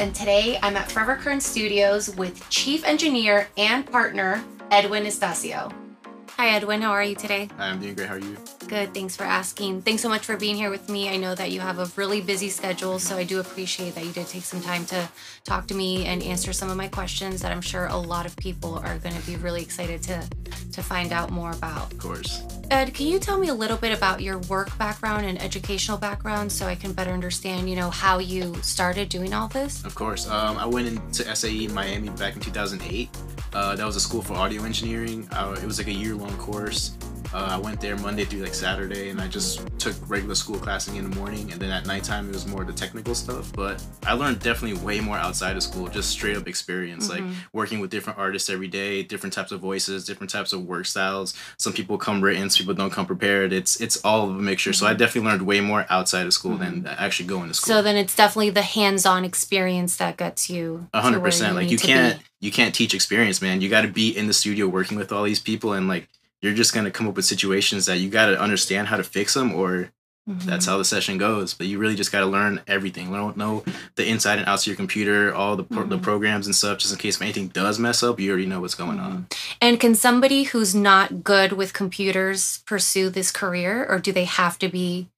and today I'm at Forever Current Studios with Chief Engineer and partner Edwin Estacio. Hi, Edwin. How are you today? Hi, I'm doing great. How are you? Good. Thanks for asking. Thanks so much for being here with me. I know that you have a really busy schedule, so I do appreciate that you did take some time to talk to me and answer some of my questions that I'm sure a lot of people are going to be really excited to to find out more about. Of course. Ed, can you tell me a little bit about your work background and educational background so I can better understand, you know, how you started doing all this? Of course. Um, I went into SAE in Miami back in 2008. Uh, that was a school for audio engineering. Uh, it was like a year-long course. Uh, I went there Monday through like Saturday, and I just took regular school classing in the morning, and then at nighttime it was more the technical stuff. But I learned definitely way more outside of school, just straight up experience, mm-hmm. like working with different artists every day, different types of voices, different types of work styles. Some people come written, some people don't come prepared. It's it's all of a mixture. Mm-hmm. So I mm-hmm. definitely learned way more outside of school mm-hmm. than actually going to school. So then it's definitely the hands-on experience that gets you. hundred percent. Like you can't be. you can't teach experience, man. You got to be in the studio working with all these people and like you're just going to come up with situations that you got to understand how to fix them or mm-hmm. that's how the session goes but you really just got to learn everything learn know the inside and outs of your computer all the, pro- mm-hmm. the programs and stuff just in case if anything does mess up you already know what's going mm-hmm. on and can somebody who's not good with computers pursue this career or do they have to be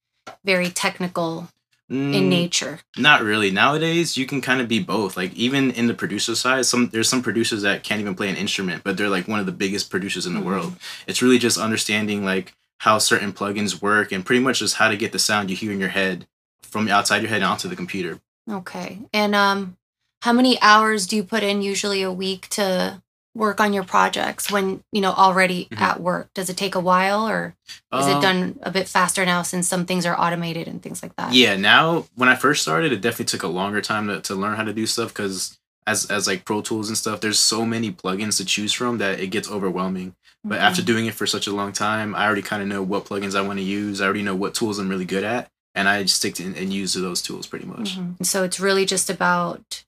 very technical in mm, nature? Not really. Nowadays, you can kind of be both. Like even in the producer side, some there's some producers that can't even play an instrument, but they're like one of the biggest producers in the mm-hmm. world. It's really just understanding like how certain plugins work and pretty much just how to get the sound you hear in your head from outside your head onto the computer. Okay. And um how many hours do you put in usually a week to work on your projects when you know already mm-hmm. at work does it take a while or is um, it done a bit faster now since some things are automated and things like that yeah now when i first started it definitely took a longer time to, to learn how to do stuff because as as like pro tools and stuff there's so many plugins to choose from that it gets overwhelming but mm-hmm. after doing it for such a long time i already kind of know what plugins i want to use i already know what tools i'm really good at and i just stick to and use those tools pretty much mm-hmm. so it's really just about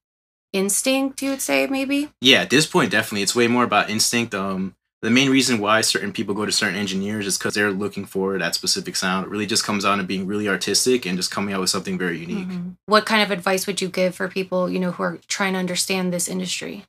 instinct you would say maybe yeah at this point definitely it's way more about instinct um the main reason why certain people go to certain engineers is because they're looking for that specific sound. It really just comes down to being really artistic and just coming out with something very unique. Mm-hmm. What kind of advice would you give for people, you know, who are trying to understand this industry?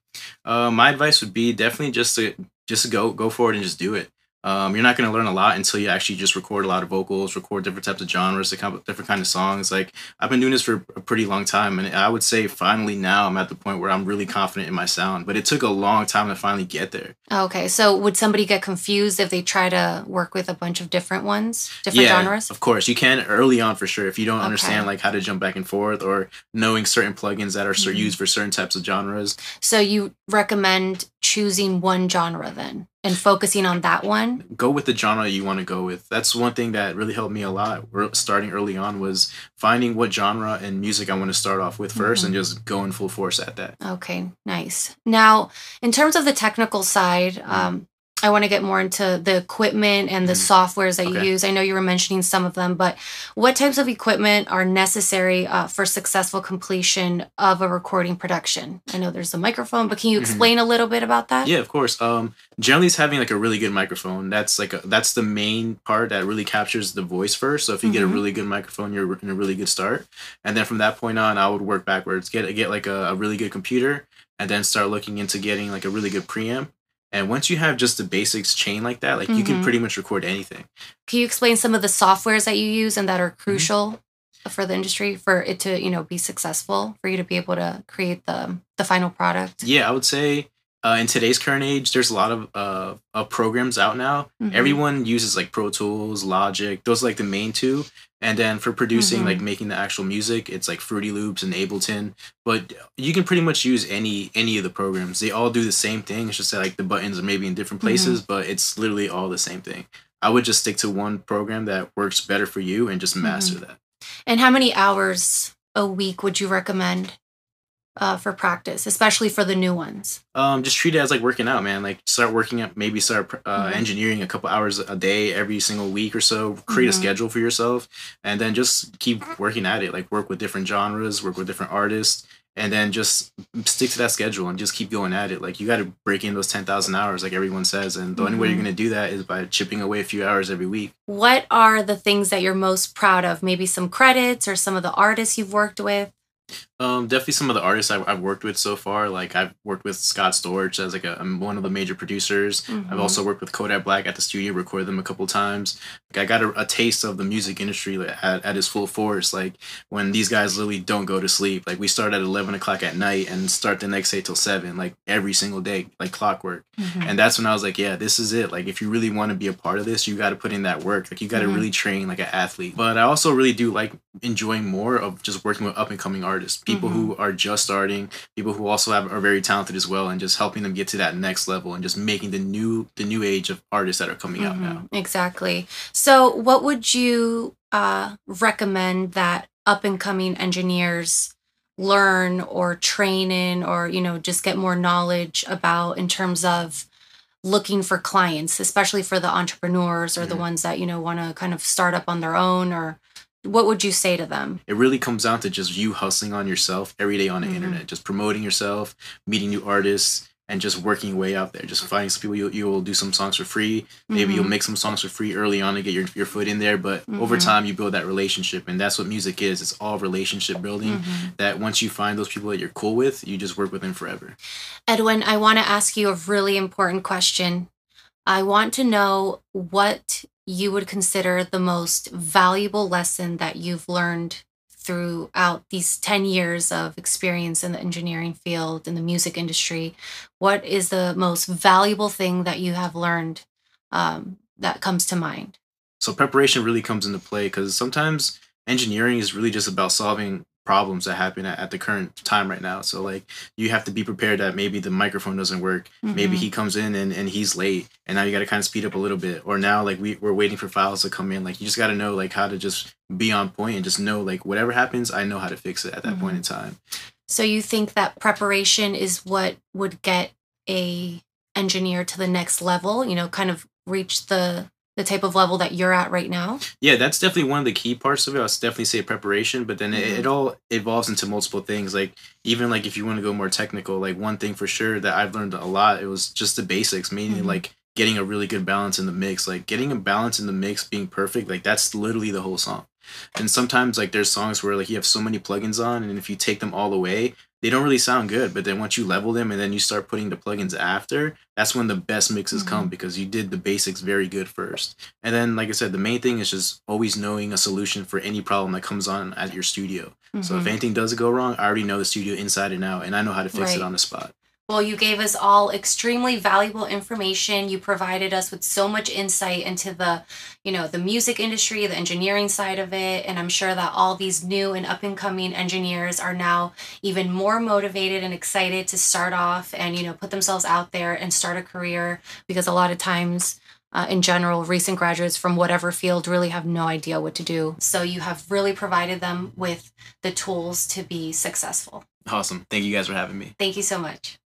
Uh, my advice would be definitely just to just go go for it and just do it. Um, you're not going to learn a lot until you actually just record a lot of vocals, record different types of genres, different kind of songs. Like I've been doing this for a pretty long time, and I would say finally now I'm at the point where I'm really confident in my sound. But it took a long time to finally get there. Okay, so would somebody get confused if they try to work with a bunch of different ones, different yeah, genres? Of course, you can early on for sure if you don't okay. understand like how to jump back and forth or knowing certain plugins that are mm-hmm. used for certain types of genres. So you recommend choosing one genre then? And focusing on that one go with the genre you want to go with that's one thing that really helped me a lot starting early on was finding what genre and music i want to start off with 1st mm-hmm. and just going full force at that okay nice now in terms of the technical side mm-hmm. um, I want to get more into the equipment and the mm-hmm. softwares that okay. you use. I know you were mentioning some of them, but what types of equipment are necessary uh, for successful completion of a recording production? I know there's a microphone, but can you mm-hmm. explain mm-hmm. a little bit about that? Yeah, of course. Um, generally, it's having like a really good microphone. That's like a, that's the main part that really captures the voice first. So if you mm-hmm. get a mm-hmm. really good microphone, you're in a really good start. And then from that point on, I would work backwards. Get get like a, a really good computer, and then start looking into getting like a really good preamp and once you have just the basics chain like that, like mm-hmm. you can mm-hmm. pretty much record anything. Can you explain some of the softwares that you use and that are mm-hmm. crucial mm-hmm. for the industry for it to, you know, be successful, for you to be able to create the the final product? Yeah, I would say uh, in today's current age, there's a lot of uh, of programs out now. Mm-hmm. Everyone uses like Pro Tools, Logic. Those are like the main two. And then for producing, mm-hmm. like making the actual music, it's like Fruity Loops and Ableton. But you can pretty much use any any of the programs. They all do the same thing. It's just that like the buttons are maybe in different mm-hmm. places, mm-hmm. but it's literally all the same thing. I would just stick to one program that works better for you and just master mm-hmm. that. And how many hours a week would you recommend uh, for practice, especially for the new ones? Um, just treat it as like working out, man. Like start working up, maybe start uh, mm-hmm. engineering a couple hours a day every single week or so. Create mm-hmm. a schedule for yourself, and then just keep working at it. Like work with different genres, work with different artists, and then just stick to that schedule and just keep going at it. Like you got to break in those ten thousand hours, like everyone says, and the mm-hmm. only way you're mm-hmm. gonna do that is by chipping away a few hours every week. What are the things that you're most proud of? Maybe some credits or some of the artists you've worked with. Um, definitely some of the artists I, have worked with so far. Like I've worked with Scott Storch as like a, I'm one of the major producers. Mm-hmm. I've also worked with Kodak Black at the studio, recorded them a couple times. Like I got a, a taste of the music industry at, at its full force. Like when these guys literally don't go to sleep. Like we start at eleven o'clock at night and start the next day till seven, like every single day, like clockwork. Mm-hmm. And that's when I was like, yeah, this is it. Like if you really want to be a part of this, you got to put in that work. Like you got to mm-hmm. really train like an athlete. But I also really do like enjoying more of just working with up and coming artists people mm-hmm. who are just starting, people who also have are very talented as well, and just helping them get to that next level and just making the new the new age of artists that are coming mm-hmm. out now. Exactly. So, what would you uh, recommend that up and coming engineers learn or train in, or you know, just get more knowledge about in terms of looking for clients, especially for the entrepreneurs or mm-hmm. the ones that you know want to kind of start up on their own or what would you say to them? It really comes down to just you hustling on yourself every day on the mm-hmm. internet, just promoting yourself, meeting new artists, and just working your way out there. Just finding some people you, you will do some songs for free. Maybe mm-hmm. you'll make some songs for free early on to get your, your foot in there, but mm-hmm. over time you build that relationship. And that's what music is. It's all relationship building mm-hmm. that once you find those people that you're cool with, you just work with them forever. Edwin, I want to ask you a really important question. I want to know what you would consider the most valuable lesson that you've learned throughout these 10 years of experience in the engineering field in the music industry? What is the most valuable thing that you have learned um, that comes to mind? So preparation really comes into play because sometimes engineering is really just about solving problems that happen at, at, the current time right now. So like you have to be prepared that maybe the microphone doesn't work. Mm-hmm. Maybe he comes in and, and he's late and now you got to kind of speed up a little bit. Or now like we, we're waiting for files to come in. Like you just got to know like how to just be on point and just know like whatever happens, I know how to fix it at that mm-hmm. point in time. So you think that preparation is what would get a engineer to the next level, you know, kind of reach the the type of level that you're at right now? Yeah, that's definitely one of the key parts of it. I'll definitely say preparation, but then mm-hmm. it, it, all evolves into multiple things. Like even like if you want to go more technical, like one thing for sure that I've learned a lot, it was just the basics, meaning mm-hmm. like getting a really good balance in the mix. Like getting a balance in the mix being perfect, like that's literally the whole song. And sometimes like there's songs where like you have so many plugins on and if you take them all away, they don't really sound good. But then once you level them and then you start putting the plugins after, that's when the best mixes mm-hmm. come because you did the basics very good first. And then, like I said, the main thing is just always knowing a solution for any problem that comes on at your studio. Mm-hmm. So if mm-hmm. anything does go wrong, I already know the studio inside and out, and I know how to fix right. it on the spot. Well, you gave us all extremely valuable information. You provided us with so much insight into the, you know, the music industry, the engineering side of it, and I'm sure that all these new and up and coming engineers are now even more motivated and excited to start off and, you know, put themselves out there and start a career because a lot of times uh, in general, recent graduates from whatever field really have no idea what to do. So you have really provided them with the tools to be successful. Awesome. Thank you guys for having me. Thank you so much.